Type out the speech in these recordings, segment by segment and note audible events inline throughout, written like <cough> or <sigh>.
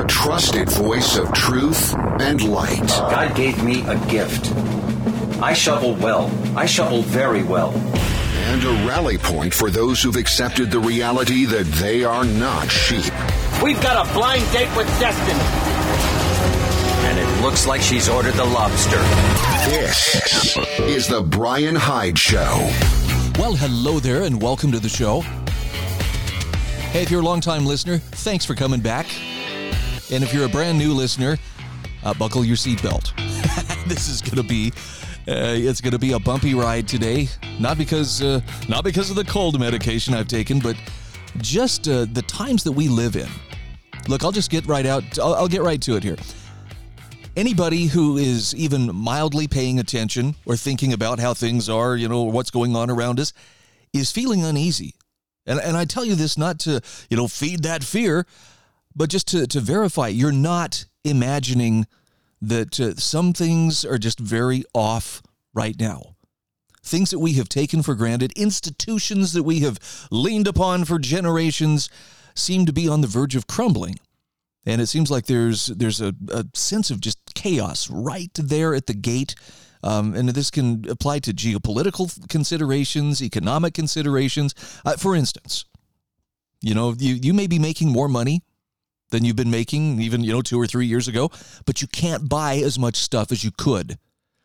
your trusted voice of truth and light. God gave me a gift. I shovel well. I shovel very well. And a rally point for those who've accepted the reality that they are not sheep. We've got a blind date with destiny. And it looks like she's ordered the lobster. This is the Bryan Hyde Show. Well, hello there, and welcome to the show. Hey, if you're a longtime listener, thanks for coming back. And if you're a brand new listener, uh, buckle your seatbelt. <laughs> this is going to be uh, it's going to be a bumpy ride today. Not because uh, not because of the cold medication I've taken, but just uh, the times that we live in. Look, I'll just get right out. I'll, I'll get right to it here. Anybody who is even mildly paying attention or thinking about how things are, you know, what's going on around us, is feeling uneasy. And, and I tell you this not to, you know, feed that fear, but just to, to verify you're not imagining that uh, some things are just very off right now. Things that we have taken for granted, institutions that we have leaned upon for generations, seem to be on the verge of crumbling. And it seems like there's there's a, a sense of just chaos right there at the gate. Um, and this can apply to geopolitical considerations, economic considerations. Uh, for instance, you know, you, you may be making more money than you've been making even, you know, two or three years ago, but you can't buy as much stuff as you could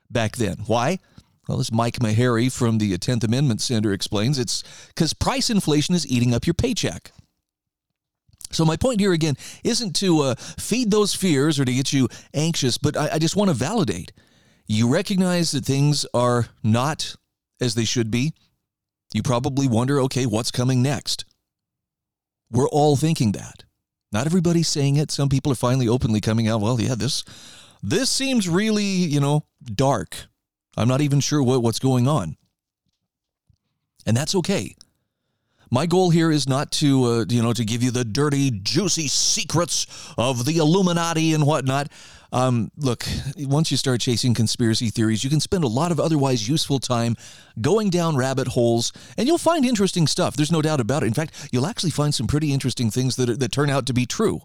back then. Why? Well, as Mike Maharrey from the 10th Amendment Center explains, it's because price inflation is eating up your paycheck. So, my point here again isn't to uh, feed those fears or to get you anxious, but I, I just want to validate. You recognize that things are not as they should be. You probably wonder, okay, what's coming next? We're all thinking that. Not everybody's saying it. Some people are finally openly coming out. Well, yeah, this this seems really, you know, dark. I'm not even sure what, what's going on. And that's okay. My goal here is not to, uh, you know, to give you the dirty, juicy secrets of the Illuminati and whatnot. Um, look, once you start chasing conspiracy theories, you can spend a lot of otherwise useful time going down rabbit holes, and you'll find interesting stuff. There's no doubt about it. In fact, you'll actually find some pretty interesting things that, that turn out to be true.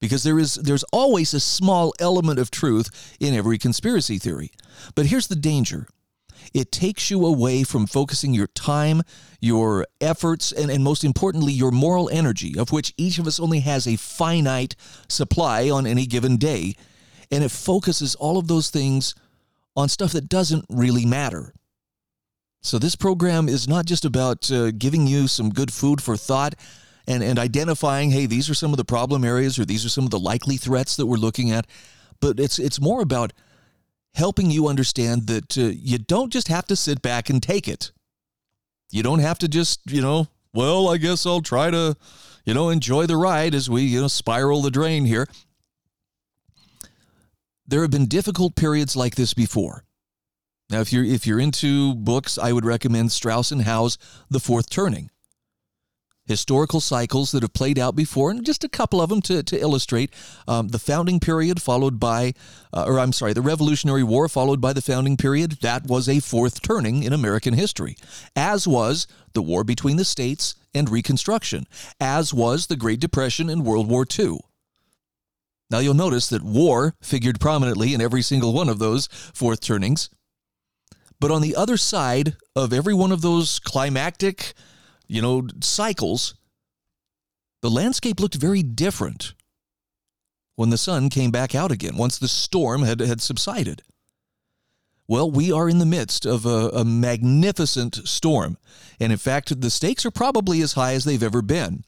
Because there is there's always a small element of truth in every conspiracy theory. But here's the danger. It takes you away from focusing your time, your efforts, and, and most importantly, your moral energy, of which each of us only has a finite supply on any given day and it focuses all of those things on stuff that doesn't really matter. So, this program is not just about uh, giving you some good food for thought and, and identifying, hey, these are some of the problem areas or these are some of the likely threats that we're looking at, but it's, it's more about helping you understand that uh, you don't just have to sit back and take it. You don't have to just, you know, well, I guess I'll try to, you know, enjoy the ride as we, you know, spiral the drain here. There have been difficult periods like this before. Now, if you're if you're into books, I would recommend Strauss and Howe's The Fourth Turning. Historical cycles that have played out before, and just a couple of them to, to illustrate um, the founding period, followed by, uh, or I'm sorry, the Revolutionary War, followed by the founding period. That was a fourth turning in American history, as was the war between the states and Reconstruction, as was the Great Depression and World War II. Now you'll notice that war figured prominently in every single one of those fourth turnings. But on the other side of every one of those climactic, you know, cycles, the landscape looked very different when the sun came back out again, once the storm had, had subsided. Well, we are in the midst of a, a magnificent storm. And in fact, the stakes are probably as high as they've ever been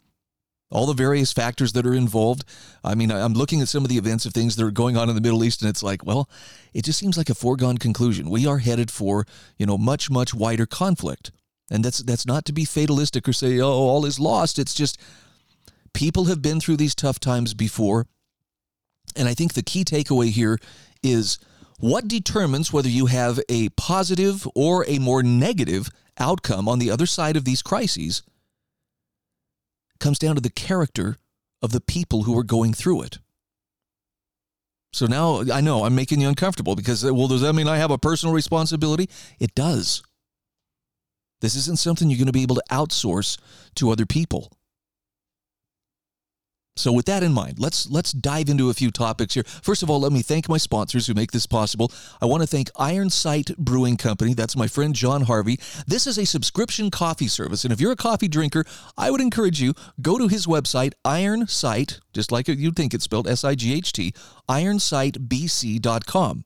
all the various factors that are involved. I mean, I'm looking at some of the events of things that are going on in the Middle East, and it's like, well, it just seems like a foregone conclusion. We are headed for, you know, much, much wider conflict. And that's that's not to be fatalistic or say, oh, all is lost. It's just people have been through these tough times before. And I think the key takeaway here is what determines whether you have a positive or a more negative outcome on the other side of these crises comes down to the character of the people who are going through it. So now I know I'm making you uncomfortable because, well, does that mean I have a personal responsibility? It does. This isn't something you're going to be able to outsource to other people. So with that in mind, let's let's dive into a few topics here. First of all, let me thank my sponsors who make this possible. I want to thank Iron Sight Brewing Company. That's my friend John Harvey. This is a subscription coffee service, and if you're a coffee drinker, I would encourage you go to his website Iron Sight, just like you'd think it's spelled S I G H T, ironsightbc.com.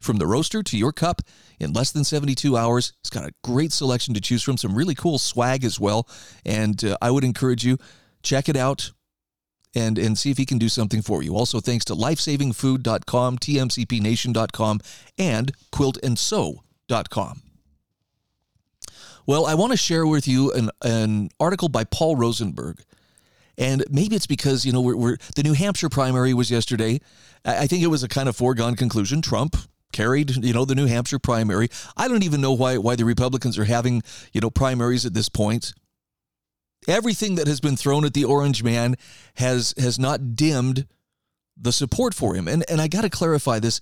From the roaster to your cup in less than 72 hours. It's got a great selection to choose from, some really cool swag as well, and uh, I would encourage you check it out and, and see if he can do something for you. Also, thanks to lifesavingfood.com, tmcpnation.com, and quiltandsew.com. Well, I want to share with you an, an article by Paul Rosenberg. And maybe it's because, you know, we're, we're, the New Hampshire primary was yesterday. I think it was a kind of foregone conclusion. Trump carried, you know, the New Hampshire primary. I don't even know why why the Republicans are having, you know, primaries at this point. Everything that has been thrown at the orange man has has not dimmed the support for him. And and I got to clarify this.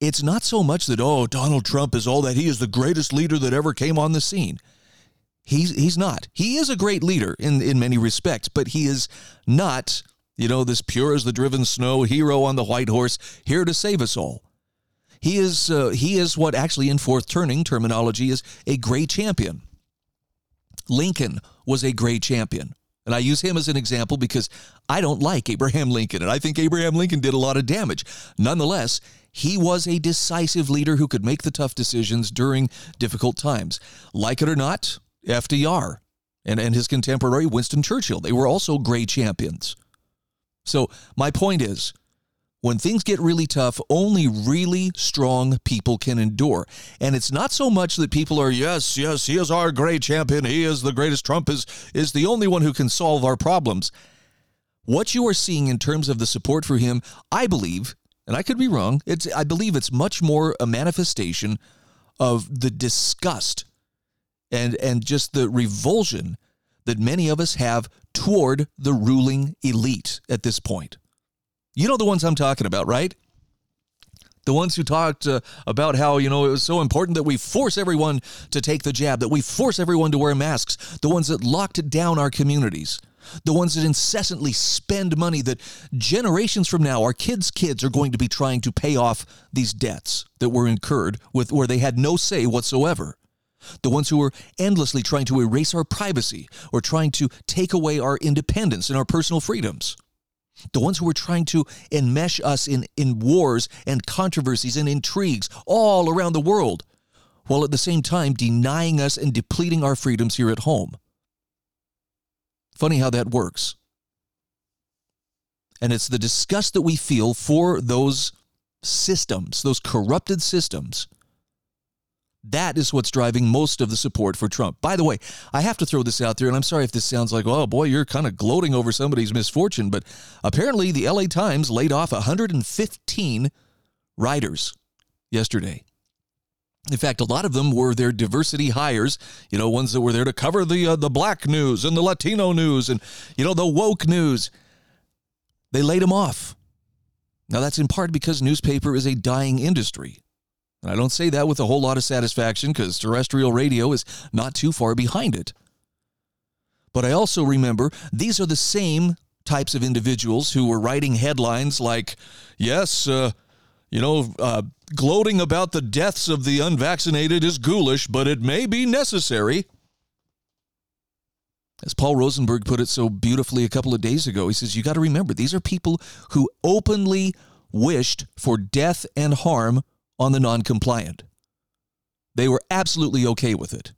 It's not so much that oh Donald Trump is all that he is the greatest leader that ever came on the scene. He's he's not. He is a great leader in in many respects, but he is not, you know, this pure as the driven snow hero on the white horse here to save us all. He is uh, he is what actually in fourth turning terminology is a gray champion. Lincoln was a great champion. And I use him as an example because I don't like Abraham Lincoln, and I think Abraham Lincoln did a lot of damage. Nonetheless, he was a decisive leader who could make the tough decisions during difficult times. Like it or not, FDR and, and his contemporary Winston Churchill, they were also great champions. So, my point is when things get really tough, only really strong people can endure. And it's not so much that people are, yes, yes, he is our great champion. He is the greatest. Trump is, is the only one who can solve our problems. What you are seeing in terms of the support for him, I believe, and I could be wrong, it's, I believe it's much more a manifestation of the disgust and, and just the revulsion that many of us have toward the ruling elite at this point. You know the ones I'm talking about, right? The ones who talked uh, about how, you know, it was so important that we force everyone to take the jab, that we force everyone to wear masks, the ones that locked down our communities, the ones that incessantly spend money that generations from now, our kids' kids are going to be trying to pay off these debts that were incurred with where they had no say whatsoever. The ones who are endlessly trying to erase our privacy or trying to take away our independence and our personal freedoms the ones who were trying to enmesh us in, in wars and controversies and intrigues all around the world, while at the same time denying us and depleting our freedoms here at home. Funny how that works. And it's the disgust that we feel for those systems, those corrupted systems, that is what's driving most of the support for Trump. By the way, I have to throw this out there, and I'm sorry if this sounds like, oh boy, you're kind of gloating over somebody's misfortune, but apparently the LA Times laid off 115 writers yesterday. In fact, a lot of them were their diversity hires, you know, ones that were there to cover the uh, the black news and the Latino news and you know the woke news. They laid them off. Now that's in part because newspaper is a dying industry. I don't say that with a whole lot of satisfaction because terrestrial radio is not too far behind it. But I also remember these are the same types of individuals who were writing headlines like, yes, uh, you know, uh, gloating about the deaths of the unvaccinated is ghoulish, but it may be necessary. As Paul Rosenberg put it so beautifully a couple of days ago, he says, You got to remember, these are people who openly wished for death and harm on the non compliant. They were absolutely okay with it.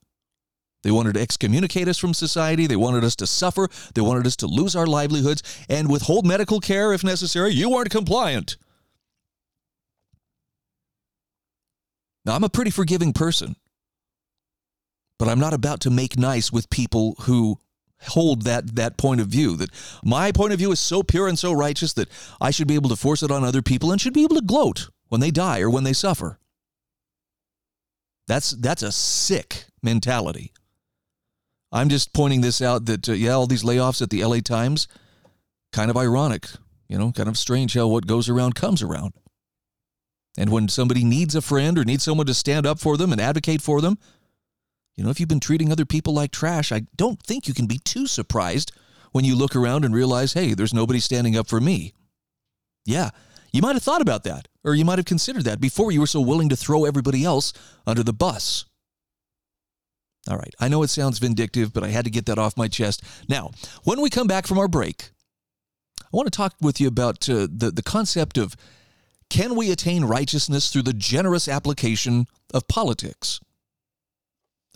They wanted to excommunicate us from society. They wanted us to suffer. They wanted us to lose our livelihoods and withhold medical care if necessary. You weren't compliant. Now, I'm a pretty forgiving person, but I'm not about to make nice with people who hold that, that point of view that my point of view is so pure and so righteous that I should be able to force it on other people and should be able to gloat when they die or when they suffer. That's that's a sick mentality. I'm just pointing this out that uh, yeah, all these layoffs at the LA Times kind of ironic, you know, kind of strange how what goes around comes around. And when somebody needs a friend or needs someone to stand up for them and advocate for them, you know, if you've been treating other people like trash, I don't think you can be too surprised when you look around and realize, hey, there's nobody standing up for me. Yeah, you might have thought about that, or you might have considered that before you were so willing to throw everybody else under the bus. All right, I know it sounds vindictive, but I had to get that off my chest. Now, when we come back from our break, I want to talk with you about uh, the, the concept of can we attain righteousness through the generous application of politics?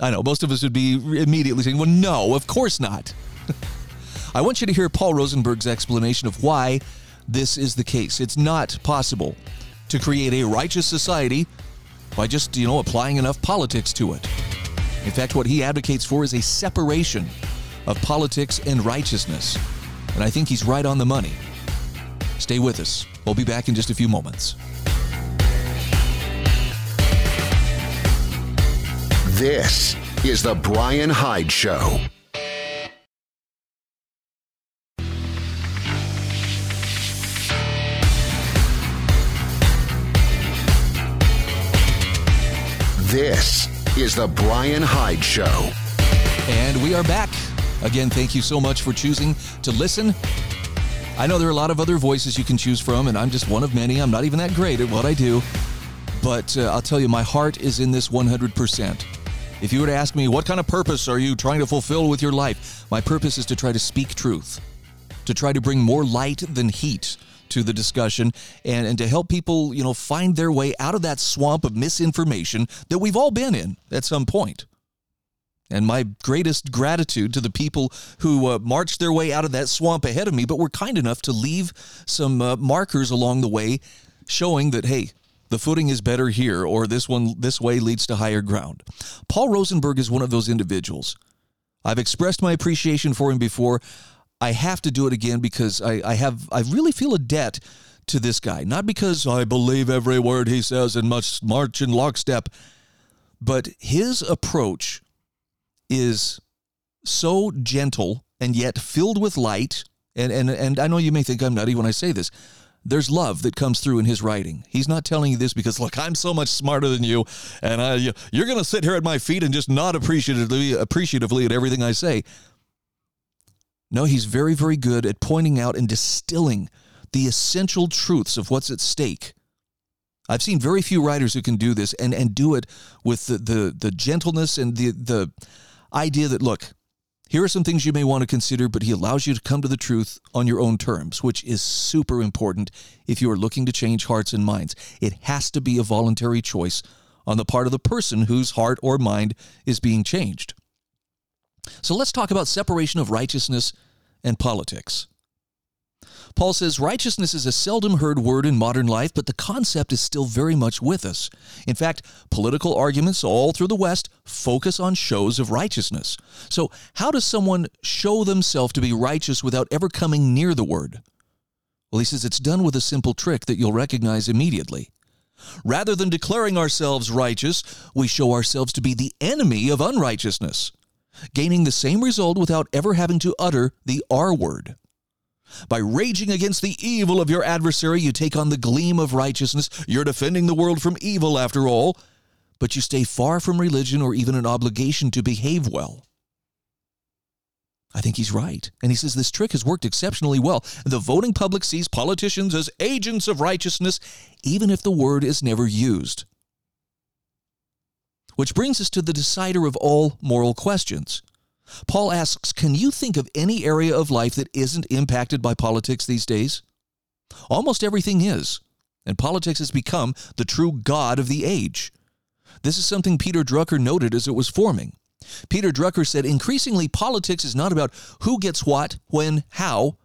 I know most of us would be immediately saying, well, no, of course not. <laughs> I want you to hear Paul Rosenberg's explanation of why this is the case. It's not possible to create a righteous society by just, you know, applying enough politics to it. In fact, what he advocates for is a separation of politics and righteousness. And I think he's right on the money. Stay with us. We'll be back in just a few moments. This is The Bryan Hyde Show. This is The Bryan Hyde Show. And we are back. Again, thank you so much for choosing to listen. I know there are a lot of other voices you can choose from, and I'm just one of many. I'm not even that great at what I do. But uh, I'll tell you, my heart is in this 100%. If you were to ask me, what kind of purpose are you trying to fulfill with your life? My purpose is to try to speak truth, to try to bring more light than heat to the discussion and, and to help people, you know, find their way out of that swamp of misinformation that we've all been in at some point. And my greatest gratitude to the people who uh, marched their way out of that swamp ahead of me, but were kind enough to leave some uh, markers along the way showing that, hey, the footing is better here, or this one, this way leads to higher ground. Paul Rosenberg is one of those individuals. I've expressed my appreciation for him before. I have to do it again because I, I have, I really feel a debt to this guy. Not because I believe every word he says and must march in lockstep, but his approach is so gentle and yet filled with light. And, and, and I know you may think I'm nutty when I say this. There's love that comes through in his writing. He's not telling you this because, look, I'm so much smarter than you, and I, you're going to sit here at my feet and just nod appreciatively, appreciatively at everything I say. No, he's very, very good at pointing out and distilling the essential truths of what's at stake. I've seen very few writers who can do this and, and do it with the, the, the gentleness and the, the idea that, look, here are some things you may want to consider, but he allows you to come to the truth on your own terms, which is super important if you are looking to change hearts and minds. It has to be a voluntary choice on the part of the person whose heart or mind is being changed. So let's talk about separation of righteousness and politics. Paul says righteousness is a seldom heard word in modern life, but the concept is still very much with us. In fact, political arguments all through the West focus on shows of righteousness. So, how does someone show themselves to be righteous without ever coming near the word? Well, he says it's done with a simple trick that you'll recognize immediately. Rather than declaring ourselves righteous, we show ourselves to be the enemy of unrighteousness, gaining the same result without ever having to utter the R word. By raging against the evil of your adversary, you take on the gleam of righteousness. You're defending the world from evil, after all, but you stay far from religion or even an obligation to behave well. I think he's right. And he says this trick has worked exceptionally well. The voting public sees politicians as agents of righteousness, even if the word is never used. Which brings us to the decider of all moral questions Paul asks Can you think of any area of life that isn't impacted by politics these days? Almost everything is, and politics has become the true God of the age. This is something Peter Drucker noted as it was forming. Peter Drucker said increasingly politics is not about who gets what, when, how,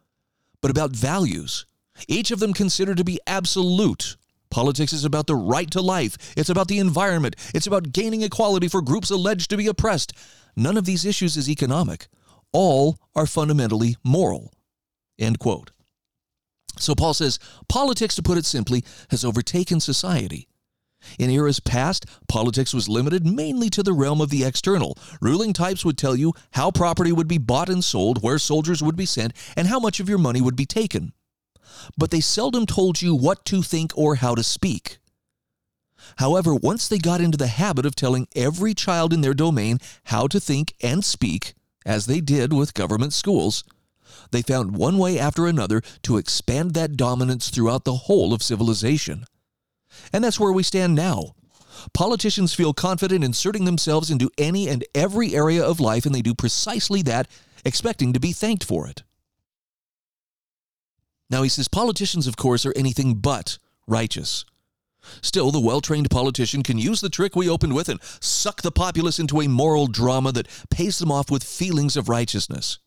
but about values, each of them considered to be absolute. Politics is about the right to life. It's about the environment. It's about gaining equality for groups alleged to be oppressed. None of these issues is economic. All are fundamentally moral. End quote. So Paul says politics, to put it simply, has overtaken society. In eras past, politics was limited mainly to the realm of the external. Ruling types would tell you how property would be bought and sold, where soldiers would be sent, and how much of your money would be taken. But they seldom told you what to think or how to speak. However, once they got into the habit of telling every child in their domain how to think and speak, as they did with government schools, They found one way after another to expand that dominance throughout the whole of civilization. And that's where we stand now. Politicians feel confident inserting themselves into any and every area of life, and they do precisely that, expecting to be thanked for it. Now, he says politicians, of course, are anything but righteous. Still, the well trained politician can use the trick we opened with and suck the populace into a moral drama that pays them off with feelings of righteousness.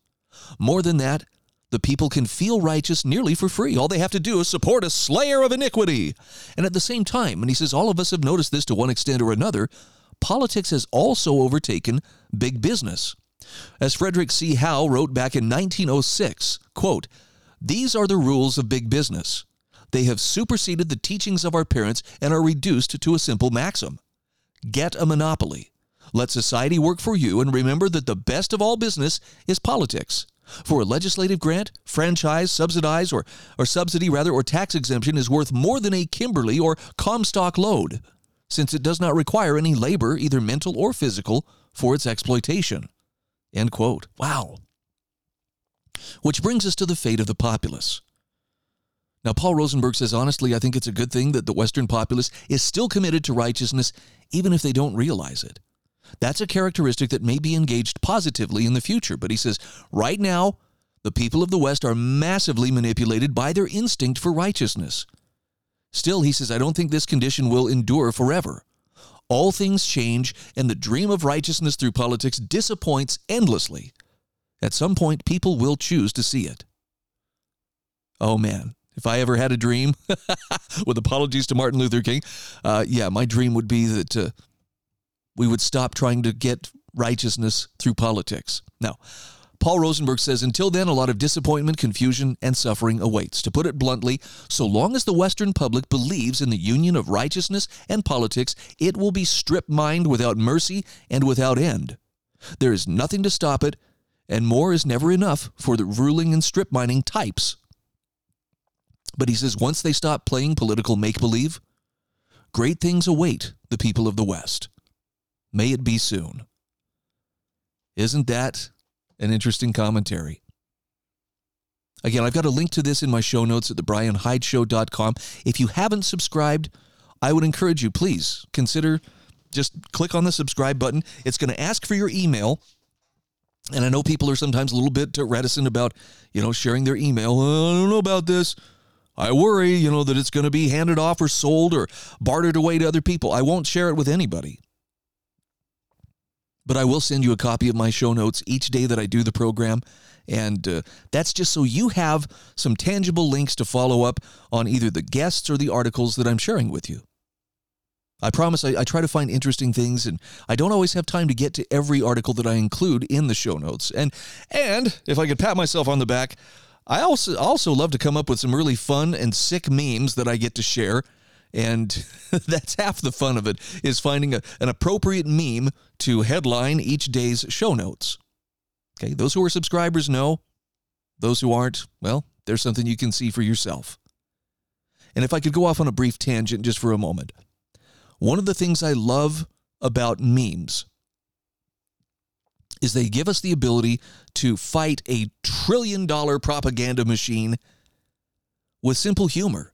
More than that, the people can feel righteous nearly for free. All they have to do is support a slayer of iniquity. And at the same time, and he says all of us have noticed this to one extent or another, politics has also overtaken big business. As Frederick C. Howe wrote back in 1906, quote, These are the rules of big business. They have superseded the teachings of our parents and are reduced to a simple maxim. Get a monopoly. Let society work for you and remember that the best of all business is politics. For a legislative grant, franchise, subsidize, or, or subsidy rather, or tax exemption is worth more than a Kimberly or Comstock Lode, since it does not require any labor, either mental or physical, for its exploitation. End quote. Wow. Which brings us to the fate of the populace. Now, Paul Rosenberg says, honestly, I think it's a good thing that the Western populace is still committed to righteousness, even if they don't realize it. That's a characteristic that may be engaged positively in the future. But he says, right now, the people of the West are massively manipulated by their instinct for righteousness. Still, he says, I don't think this condition will endure forever. All things change, and the dream of righteousness through politics disappoints endlessly. At some point, people will choose to see it. Oh man, if I ever had a dream, <laughs> with apologies to Martin Luther King, uh, yeah, my dream would be that uh, we would stop trying to get righteousness through politics. Now, Paul Rosenberg says until then, a lot of disappointment, confusion, and suffering awaits. To put it bluntly, so long as the Western public believes in the union of righteousness and politics, it will be strip mined without mercy and without end. There is nothing to stop it, and more is never enough for the ruling and strip mining types. But he says once they stop playing political make believe, great things await the people of the West. May it be soon. Isn't that an interesting commentary? Again, I've got a link to this in my show notes at thebryanhydeshow.com. If you haven't subscribed, I would encourage you, please consider just click on the subscribe button. It's going to ask for your email. And I know people are sometimes a little bit reticent about, you know, sharing their email. I don't know about this. I worry, you know, that it's going to be handed off or sold or bartered away to other people. I won't share it with anybody. But I will send you a copy of my show notes each day that I do the program. And uh, that's just so you have some tangible links to follow up on either the guests or the articles that I'm sharing with you. I promise I, I, try to find interesting things, and I don't always have time to get to every article that I include in the show notes. And and if I could pat myself on the back, I also also love to come up with some really fun and sick memes that I get to share and <laughs> that's half the fun of it is finding a, an appropriate meme to headline each day's show notes. Okay, those who are subscribers know. Those who aren't, well, there's something you can see for yourself. And if I could go off on a brief tangent just for a moment, one of the things I love about memes is they give us the ability to fight a trillion dollar propaganda machine with simple humor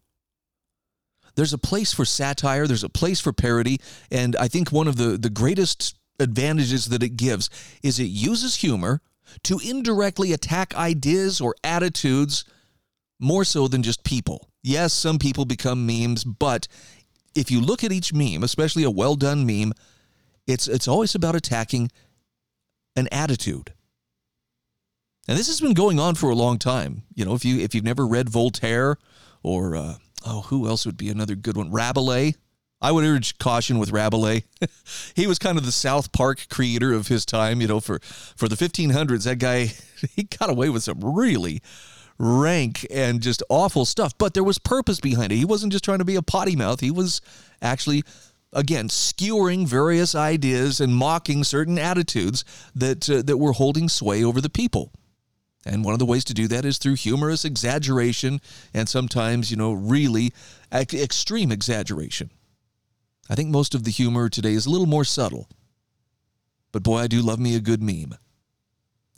there's a place for satire, there's a place for parody, and I think one of the, the greatest advantages that it gives is it uses humor to indirectly attack ideas or attitudes more so than just people. Yes, some people become memes, but if you look at each meme, especially a well done meme, it's it's always about attacking an attitude. And this has been going on for a long time. You know, if you if you've never read Voltaire or uh, oh, who else would be another good one? Rabelais. I would urge caution with Rabelais. <laughs> he was kind of the South Park creator of his time. You know, for for the 1500s, that guy <laughs> he got away with some really rank and just awful stuff. But there was purpose behind it. He wasn't just trying to be a potty mouth. He was actually again skewering various ideas and mocking certain attitudes that uh, that were holding sway over the people. And one of the ways to do that is through humorous exaggeration and sometimes, you know, really extreme exaggeration. I think most of the humor today is a little more subtle. But boy, I do love me a good meme.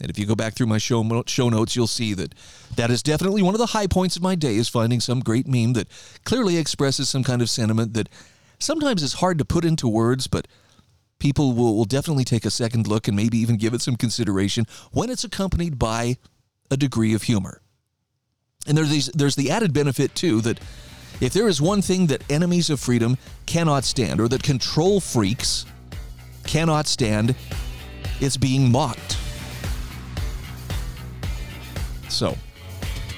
And if you go back through my show, show notes, you'll see that that is definitely one of the high points of my day is finding some great meme that clearly expresses some kind of sentiment that sometimes is hard to put into words, but people will, will definitely take a second look and maybe even give it some consideration when it's accompanied by a degree of humor. And there's, these, there's the added benefit, too, that if there is one thing that enemies of freedom cannot stand, or that control freaks cannot stand, it's being mocked. So,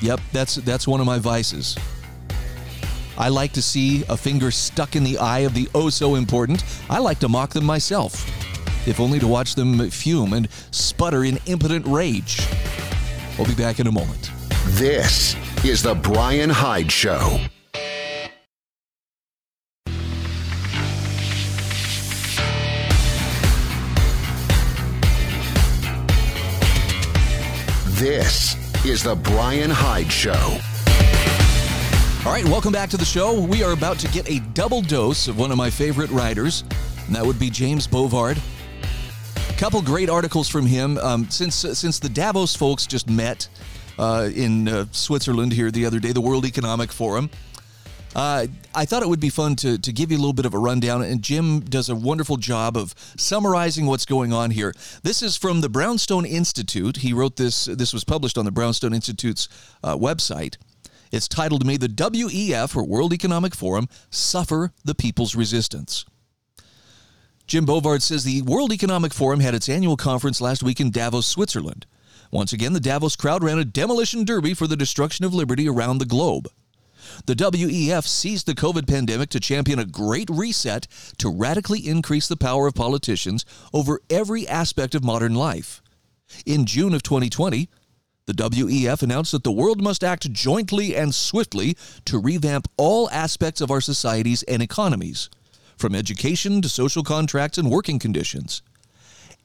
yep, that's that's one of my vices. I like to see a finger stuck in the eye of the oh so important. I like to mock them myself, if only to watch them fume and sputter in impotent rage. We'll be back in a moment. This is the Bryan Hyde Show. This is the Bryan Hyde Show. All right, welcome back to the show. We are about to get a double dose of one of my favorite writers, and that would be James Bovard. A couple great articles from him. Um, since uh, since the Davos folks just met uh, in uh, Switzerland here the other day, the World Economic Forum. Uh, I thought it would be fun to, to give you a little bit of a rundown, and Jim does a wonderful job of summarizing what's going on here. This is from the Brownstone Institute. He wrote this, this was published on the Brownstone Institute's uh, website. It's titled May the WEF, or World Economic Forum, Suffer the People's Resistance. Jim Bovard says the World Economic Forum had its annual conference last week in Davos, Switzerland. Once again, the Davos crowd ran a demolition derby for the destruction of liberty around the globe. The WEF seized the COVID pandemic to champion a great reset to radically increase the power of politicians over every aspect of modern life. In June of 2020, the WEF announced that the world must act jointly and swiftly to revamp all aspects of our societies and economies, from education to social contracts and working conditions.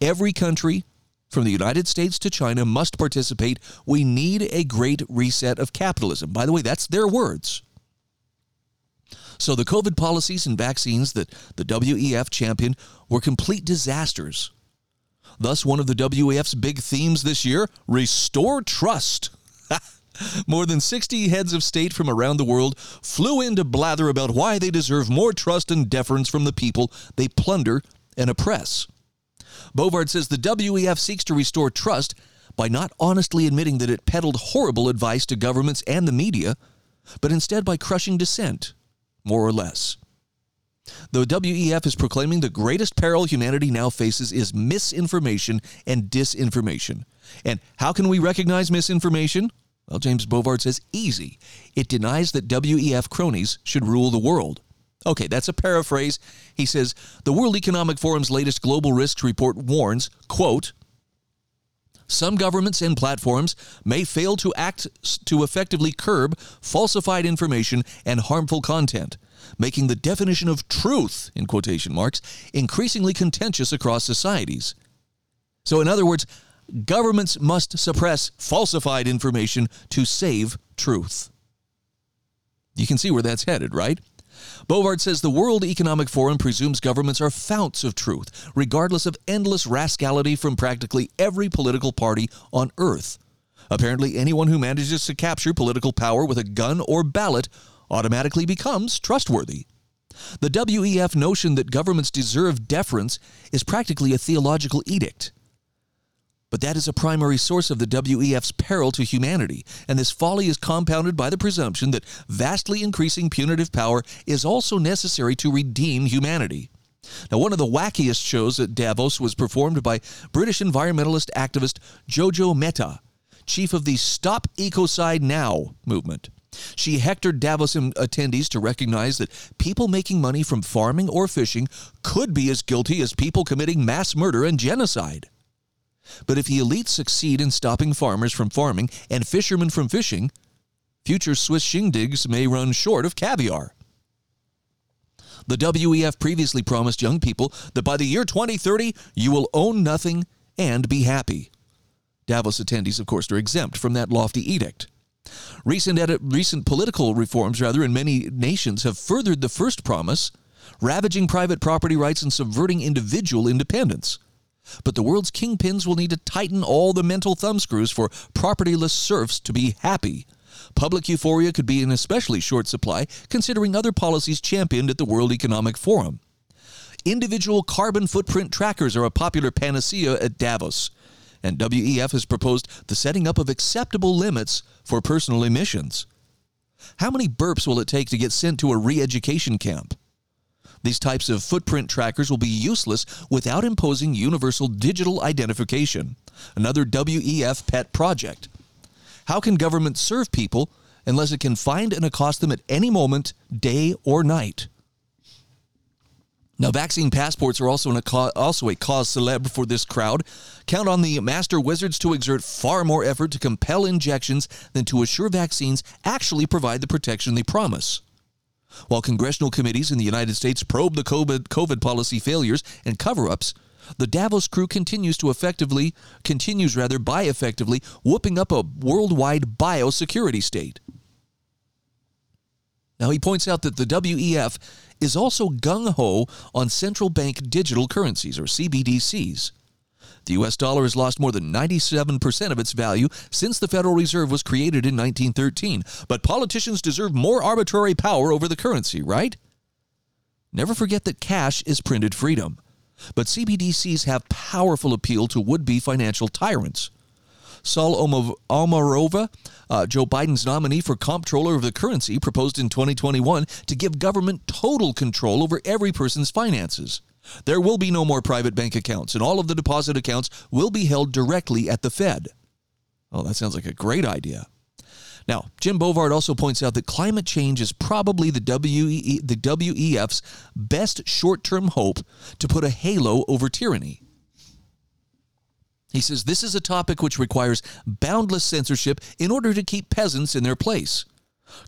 Every country, from the United States to China must participate. We need a great reset of capitalism. By the way, that's their words. So the COVID policies and vaccines that the WEF championed were complete disasters. Thus, one of the WEF's big themes this year restore trust. <laughs> more than 60 heads of state from around the world flew in to blather about why they deserve more trust and deference from the people they plunder and oppress. Bovard says the WEF seeks to restore trust by not honestly admitting that it peddled horrible advice to governments and the media, but instead by crushing dissent, more or less. The WEF is proclaiming the greatest peril humanity now faces is misinformation and disinformation. And how can we recognize misinformation? Well, James Bovard says easy. It denies that WEF cronies should rule the world. Okay, that's a paraphrase. He says the World Economic Forum's latest global risks report warns, quote, some governments and platforms may fail to act to effectively curb falsified information and harmful content, making the definition of truth, in quotation marks, increasingly contentious across societies. So, in other words, governments must suppress falsified information to save truth. You can see where that's headed, right? Bovard says the World Economic Forum presumes governments are founts of truth, regardless of endless rascality from practically every political party on earth. Apparently, anyone who manages to capture political power with a gun or ballot automatically becomes trustworthy. The WEF notion that governments deserve deference is practically a theological edict. But that is a primary source of the WEF's peril to humanity, and this folly is compounded by the presumption that vastly increasing punitive power is also necessary to redeem humanity. Now, one of the wackiest shows at Davos was performed by British environmentalist activist Jojo Mehta, chief of the Stop Ecocide Now movement. She hectored Davos attendees to recognize that people making money from farming or fishing could be as guilty as people committing mass murder and genocide. But if the elites succeed in stopping farmers from farming and fishermen from fishing, future Swiss shindigs may run short of caviar. The WEF previously promised young people that by the year 2030, you will own nothing and be happy. Davos attendees, of course, are exempt from that lofty edict. Recent, edit, recent political reforms, rather, in many nations have furthered the first promise, ravaging private property rights and subverting individual independence. But the world's kingpins will need to tighten all the mental thumbscrews for propertyless serfs to be happy. Public euphoria could be in especially short supply, considering other policies championed at the World Economic Forum. Individual carbon footprint trackers are a popular panacea at Davos, and WEF has proposed the setting up of acceptable limits for personal emissions. How many burps will it take to get sent to a re education camp? These types of footprint trackers will be useless without imposing universal digital identification, another WEF pet project. How can government serve people unless it can find and accost them at any moment, day or night? Now, vaccine passports are also, a also a cause celebre for this crowd. Count on the master wizards to exert far more effort to compel injections than to assure vaccines actually provide the protection they promise. While congressional committees in the United States probe the COVID, COVID policy failures and cover ups, the Davos crew continues to effectively, continues rather by effectively whooping up a worldwide biosecurity state. Now, he points out that the WEF is also gung ho on central bank digital currencies, or CBDCs. The US dollar has lost more than 97% of its value since the Federal Reserve was created in 1913. But politicians deserve more arbitrary power over the currency, right? Never forget that cash is printed freedom. But CBDCs have powerful appeal to would be financial tyrants. Saule Omarova, uh, Joe Biden's nominee for comptroller of the currency, proposed in 2021 to give government total control over every person's finances. There will be no more private bank accounts, and all of the deposit accounts will be held directly at the Fed. Oh, that sounds like a great idea. Now, Jim Bovard also points out that climate change is probably the, WE, the WEF's best short term hope to put a halo over tyranny. He says this is a topic which requires boundless censorship in order to keep peasants in their place.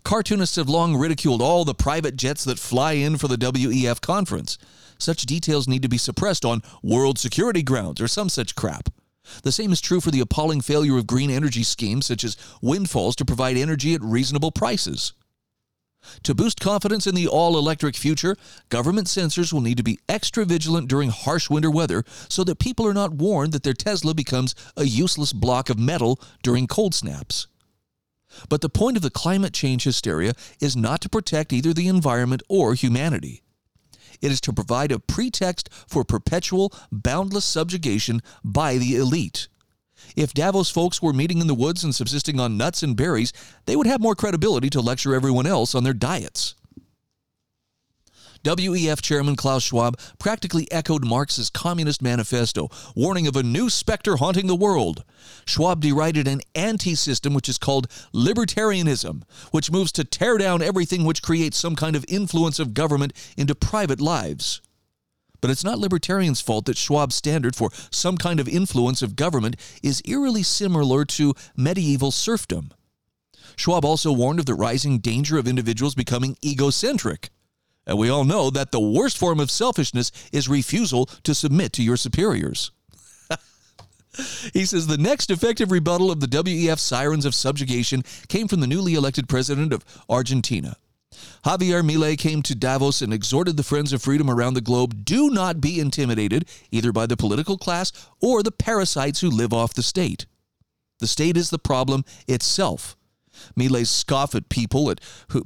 Cartoonists have long ridiculed all the private jets that fly in for the WEF conference. Such details need to be suppressed on world security grounds or some such crap. The same is true for the appalling failure of green energy schemes such as windfalls to provide energy at reasonable prices. To boost confidence in the all electric future, government censors will need to be extra vigilant during harsh winter weather so that people are not warned that their Tesla becomes a useless block of metal during cold snaps. But the point of the climate change hysteria is not to protect either the environment or humanity. It is to provide a pretext for perpetual, boundless subjugation by the elite. If Davos folks were meeting in the woods and subsisting on nuts and berries, they would have more credibility to lecture everyone else on their diets. WEF Chairman Klaus Schwab practically echoed Marx's Communist Manifesto, warning of a new specter haunting the world. Schwab derided an anti system which is called libertarianism, which moves to tear down everything which creates some kind of influence of government into private lives. But it's not libertarians' fault that Schwab's standard for some kind of influence of government is eerily similar to medieval serfdom. Schwab also warned of the rising danger of individuals becoming egocentric. And we all know that the worst form of selfishness is refusal to submit to your superiors. <laughs> he says the next effective rebuttal of the WEF sirens of subjugation came from the newly elected president of Argentina. Javier Milei came to Davos and exhorted the Friends of Freedom around the globe do not be intimidated either by the political class or the parasites who live off the state. The state is the problem itself. Milei's scoff at people, at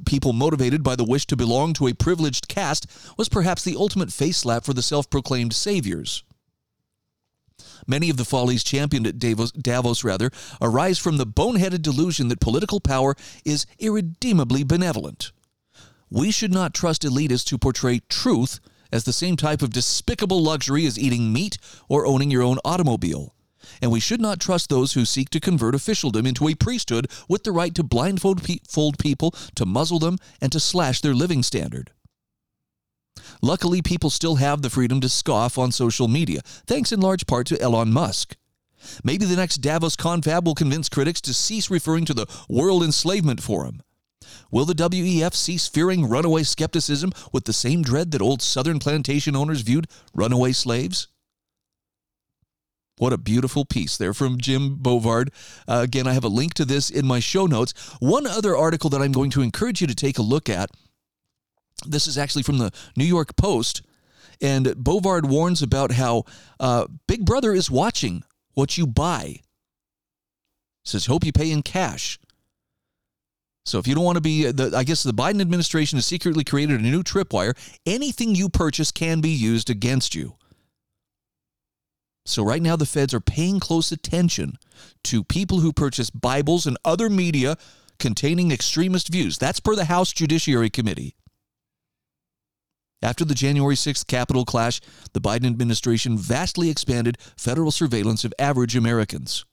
people motivated by the wish to belong to a privileged caste, was perhaps the ultimate face slap for the self proclaimed saviors. Many of the follies championed at Davos, Davos rather, arise from the boneheaded delusion that political power is irredeemably benevolent. We should not trust elitists who portray truth as the same type of despicable luxury as eating meat or owning your own automobile. And we should not trust those who seek to convert officialdom into a priesthood with the right to blindfold people, to muzzle them, and to slash their living standard. Luckily, people still have the freedom to scoff on social media, thanks in large part to Elon Musk. Maybe the next Davos confab will convince critics to cease referring to the World Enslavement Forum. Will the WEF cease fearing runaway skepticism with the same dread that old Southern plantation owners viewed runaway slaves? What a beautiful piece there from Jim Bovard. Uh, again, I have a link to this in my show notes. One other article that I'm going to encourage you to take a look at this is actually from the New York Post, And Bovard warns about how uh, Big Brother is watching what you buy. Says, hope you pay in cash. So if you don't want to be, the, I guess the Biden administration has secretly created a new tripwire. Anything you purchase can be used against you. So right now, the feds are paying close attention to people who purchase Bibles and other media containing extremist views. That's per the House Judiciary Committee. After the January 6th Capitol clash, the Biden administration vastly expanded federal surveillance of average Americans.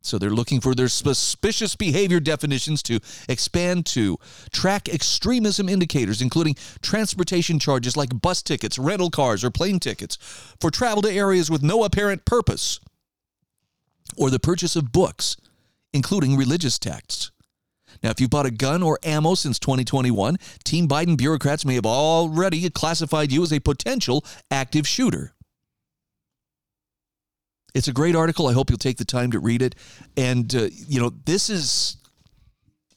So they're looking for their suspicious behavior definitions to expand to track extremism indicators, including transportation charges like bus tickets, rental cars, or plane tickets for travel to areas with no apparent purpose, or the purchase of books, including religious texts. Now, if you've bought a gun or ammo since 2021, Team Biden bureaucrats may have already classified you as a potential active shooter. It's a great article. I hope you'll take the time to read it. And uh, you know, this is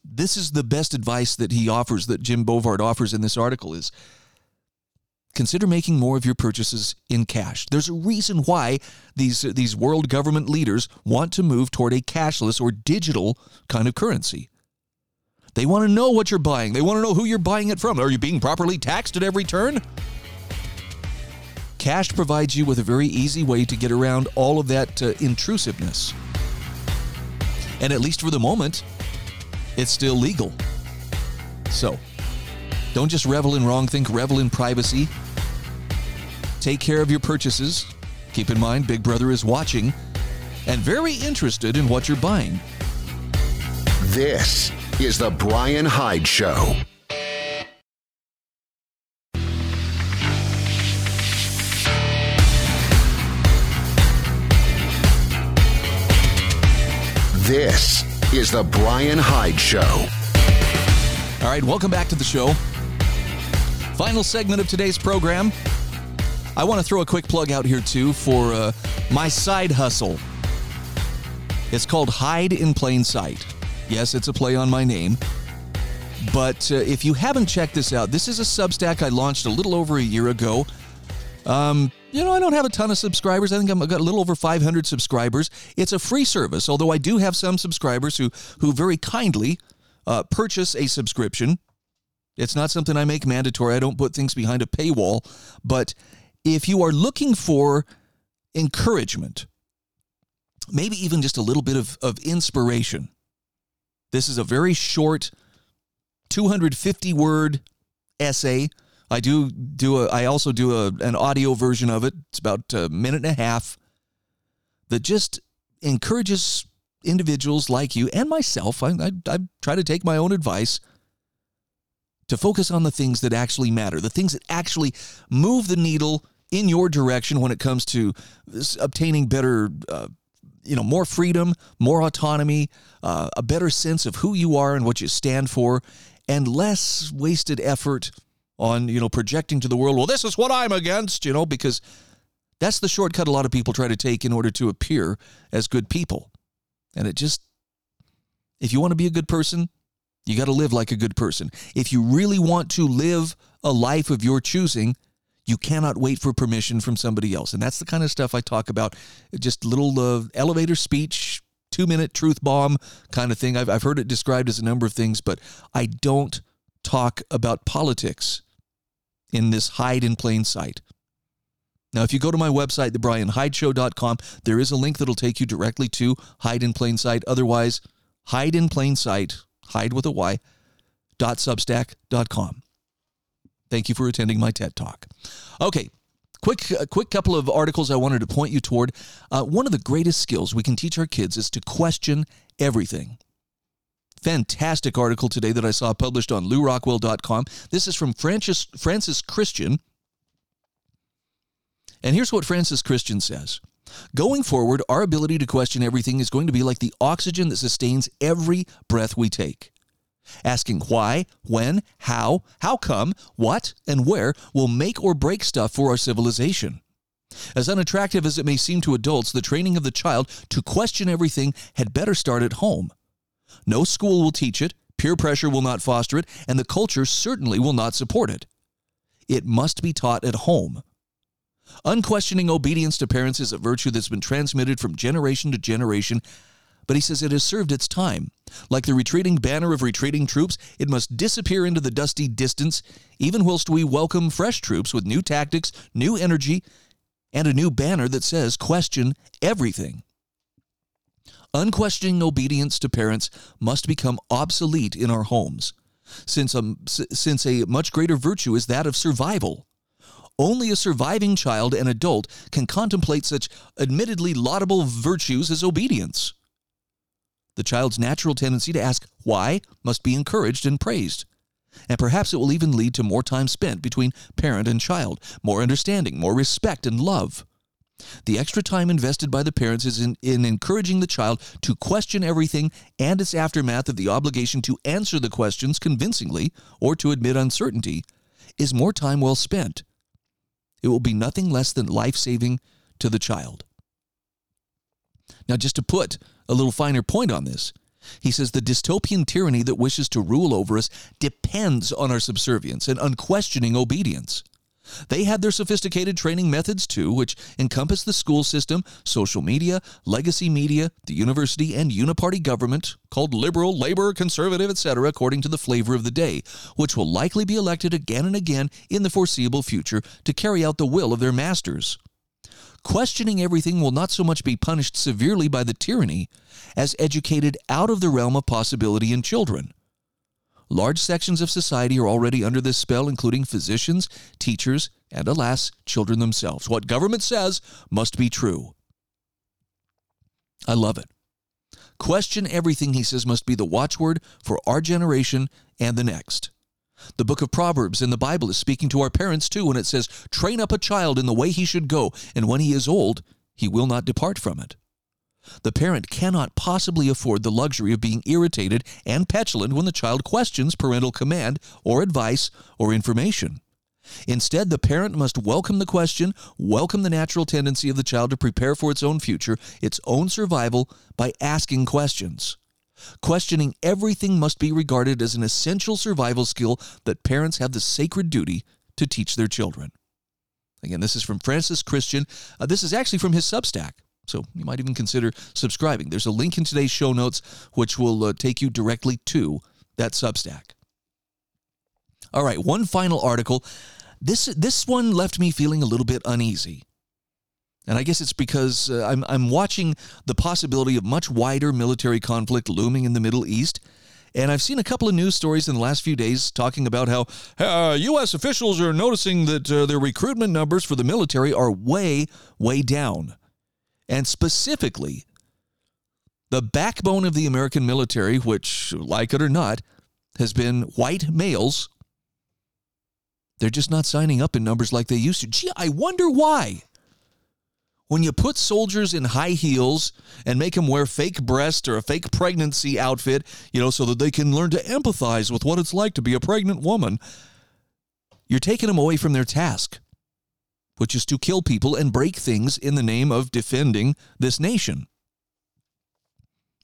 this is the best advice that he offers that Jim Bovard offers in this article is consider making more of your purchases in cash. There's a reason why these these world government leaders want to move toward a cashless or digital kind of currency. They want to know what you're buying. They want to know who you're buying it from. Are you being properly taxed at every turn? Cash provides you with a very easy way to get around all of that uh, intrusiveness. And at least for the moment, it's still legal. So, don't just revel in wrong, think revel in privacy. Take care of your purchases. Keep in mind, Big Brother is watching and very interested in what you're buying. This is The Bryan Hyde Show. This is The Bryan Hyde Show. All right, welcome back to the show. Final segment of today's program. I want to throw a quick plug out here, too, for uh, my side hustle. It's called Hyde in Plain Sight. Yes, it's a play on my name. But uh, if you haven't checked this out, this is a Substack I launched a little over a year ago. Um, you know, I don't have a ton of subscribers. I think I've got a little over 500 subscribers. It's a free service, although I do have some subscribers who who very kindly uh, purchase a subscription. It's not something I make mandatory. I don't put things behind a paywall. But if you are looking for encouragement, maybe even just a little bit of, of inspiration, this is a very short, 250 word essay I do do a. I also do a an audio version of it. It's about a minute and a half. That just encourages individuals like you and myself. I, I, I try to take my own advice to focus on the things that actually matter, the things that actually move the needle in your direction when it comes to obtaining better, uh, you know, more freedom, more autonomy, uh, a better sense of who you are and what you stand for, and less wasted effort on, you know, projecting to the world, well, this is what I'm against, you know, because that's the shortcut a lot of people try to take in order to appear as good people. And it just, if you want to be a good person, you got to live like a good person. If you really want to live a life of your choosing, you cannot wait for permission from somebody else. And that's the kind of stuff I talk about. Just little uh, elevator speech, two minute truth bomb kind of thing. I've, I've heard it described as a number of things, but I don't talk about politics in this Hyde in plain sight. Now, if you go to my website, thebryanhydeshow.com, there is a link that'll take you directly to Hyde in plain sight. Otherwise, Hyde in plain sight, Hyde with a Y, dot substack.com. Thank you for attending my TED Talk. Okay, quick, a quick couple of articles I wanted to point you toward. Uh, one of the greatest skills we can teach our kids is to question everything. Fantastic article today that I saw published on lewrockwell.com. This is from Francis, Francis Christian. And here's what Francis Christian says Going forward, our ability to question everything is going to be like the oxygen that sustains every breath we take. Asking why, when, how, how come, what, and where will make or break stuff for our civilization. As unattractive as it may seem to adults, the training of the child to question everything had better start at home. No school will teach it, peer pressure will not foster it, and the culture certainly will not support it. it must be taught at home. Unquestioning obedience to parents is a virtue that's been transmitted from generation to generation, but he says it has served its time. Like the retreating banner of retreating troops, it must disappear into the dusty distance, even whilst we welcome fresh troops with new tactics, new energy, and a new banner that says, Question everything. Unquestioning obedience to parents must become obsolete in our homes, since, um, since a much greater virtue is that of survival. Only a surviving child and adult can contemplate such admittedly laudable virtues as obedience. The child's natural tendency to ask why must be encouraged and praised. And perhaps it will even lead to more time spent between parent and child, more understanding, more respect and love. The extra time invested by the parents is in, in encouraging the child to question everything and its aftermath of the obligation to answer the questions convincingly or to admit uncertainty is more time well spent. It will be nothing less than life saving to the child. Now, just to put a little finer point on this, he says the dystopian tyranny that wishes to rule over us depends on our subservience and unquestioning obedience. They had their sophisticated training methods too, which encompass the school system, social media, legacy media, the university, and uniparty government, called liberal, labor, conservative, etc., according to the flavor of the day, which will likely be elected again and again in the foreseeable future to carry out the will of their masters. Questioning everything will not so much be punished severely by the tyranny as educated out of the realm of possibility in children. Large sections of society are already under this spell, including physicians, teachers, and alas, children themselves. What government says must be true. I love it. Question everything, he says, must be the watchword for our generation and the next. The book of Proverbs in the Bible is speaking to our parents too when it says, Train up a child in the way he should go, and when he is old, he will not depart from it. The parent cannot possibly afford the luxury of being irritated and petulant when the child questions parental command or advice or information. Instead, the parent must welcome the question, welcome the natural tendency of the child to prepare for its own future, its own survival, by asking questions. Questioning everything must be regarded as an essential survival skill that parents have the sacred duty to teach their children. Again, this is from Francis Christian. Uh, this is actually from his Substack. So you might even consider subscribing. There's a link in today's show notes which will uh, take you directly to that Substack. All right, one final article. This this one left me feeling a little bit uneasy. And I guess it's because uh, I'm, I'm watching the possibility of much wider military conflict looming in the Middle East. And I've seen a couple of news stories in the last few days talking about how uh, U.S. officials are noticing that uh, their recruitment numbers for the military are way, way down. And specifically, the backbone of the American military, which, like it or not, has been white males, they're just not signing up in numbers like they used to. Gee, I wonder why. When you put soldiers in high heels and make them wear fake breast or a fake pregnancy outfit, you know, so that they can learn to empathize with what it's like to be a pregnant woman, you're taking them away from their task, which is to kill people and break things in the name of defending this nation.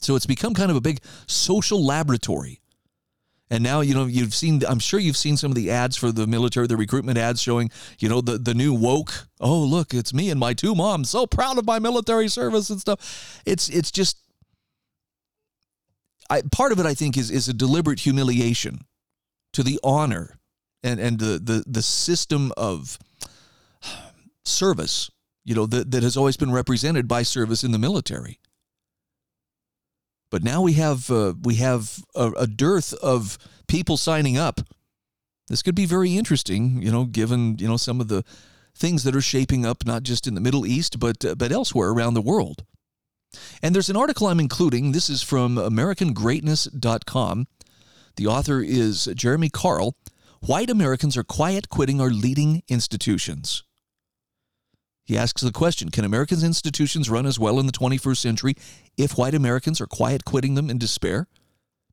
So it's become kind of a big social laboratory and now, you know, you've seen, I'm sure you've seen some of the ads for the military, the recruitment ads showing, you know, the, the new woke. Oh, look, it's me and my two moms. So proud of my military service and stuff. It's, it's just, I, part of it, I think, is, is a deliberate humiliation to the honor and, and the, the, the system of service, you know, that, that has always been represented by service in the military. But now we have uh, we have a, a, dearth of people signing up. This could be very interesting, you know, given you know some of the things that are shaping up not just in the Middle East but uh, but elsewhere around the world. And there's an article I'm including. This is from AmericanGreatness.com. The author is Jeremy Carl. White Americans are quiet quitting our leading institutions. He asks the question Can Americans' institutions run as well in the 21st century if white Americans are quiet quitting them in despair?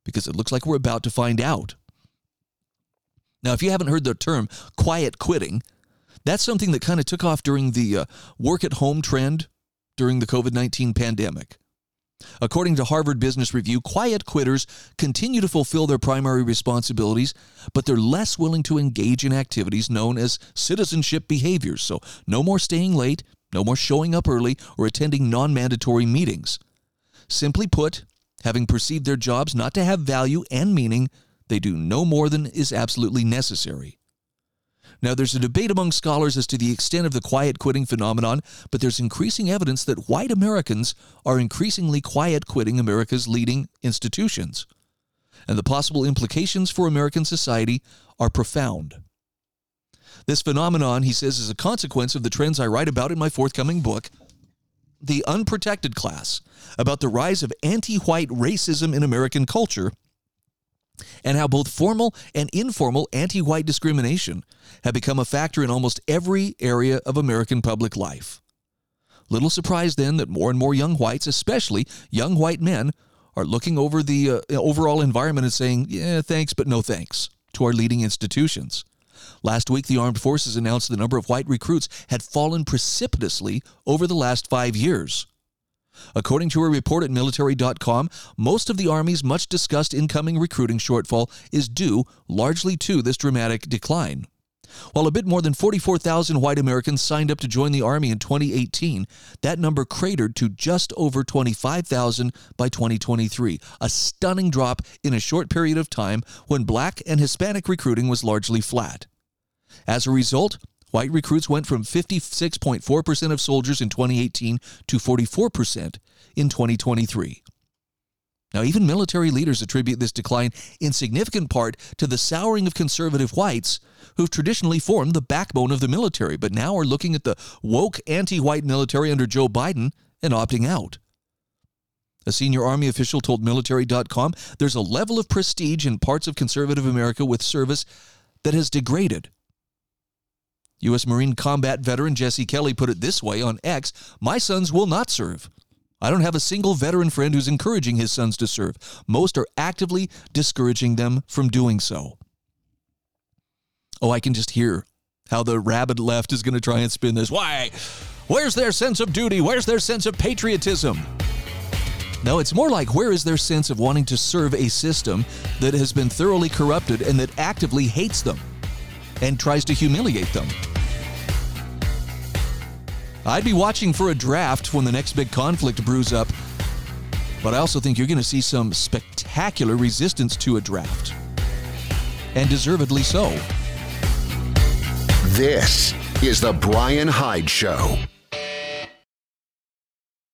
Because it looks like we're about to find out. Now, if you haven't heard the term quiet quitting, that's something that kind of took off during the uh, work at home trend during the COVID 19 pandemic. According to Harvard Business Review, quiet quitters continue to fulfill their primary responsibilities, but they're less willing to engage in activities known as citizenship behaviors. So, no more staying late, no more showing up early, or attending non mandatory meetings. Simply put, having perceived their jobs not to have value and meaning, they do no more than is absolutely necessary. Now, there's a debate among scholars as to the extent of the quiet quitting phenomenon, but there's increasing evidence that white Americans are increasingly quiet quitting America's leading institutions. And the possible implications for American society are profound. This phenomenon, he says, is a consequence of the trends I write about in my forthcoming book, The Unprotected Class, about the rise of anti white racism in American culture and how both formal and informal anti white discrimination have become a factor in almost every area of American public life. Little surprise then that more and more young whites, especially young white men, are looking over the uh, overall environment and saying, yeah, thanks, but no thanks to our leading institutions. Last week, the armed forces announced the number of white recruits had fallen precipitously over the last five years. According to a report at military.com, most of the Army's much discussed incoming recruiting shortfall is due largely to this dramatic decline. While a bit more than 44,000 white Americans signed up to join the Army in 2018, that number cratered to just over 25,000 by 2023, a stunning drop in a short period of time when black and Hispanic recruiting was largely flat. As a result, White recruits went from 56.4% of soldiers in 2018 to 44% in 2023. Now, even military leaders attribute this decline in significant part to the souring of conservative whites who've traditionally formed the backbone of the military, but now are looking at the woke anti white military under Joe Biden and opting out. A senior Army official told military.com there's a level of prestige in parts of conservative America with service that has degraded U.S. Marine combat veteran Jesse Kelly put it this way on X My sons will not serve. I don't have a single veteran friend who's encouraging his sons to serve. Most are actively discouraging them from doing so. Oh, I can just hear how the rabid left is going to try and spin this. Why? Where's their sense of duty? Where's their sense of patriotism? No, it's more like where is their sense of wanting to serve a system that has been thoroughly corrupted and that actively hates them? And tries to humiliate them. I'd be watching for a draft when the next big conflict brews up, but I also think you're going to see some spectacular resistance to a draft. And deservedly so. This is The Bryan Hyde Show.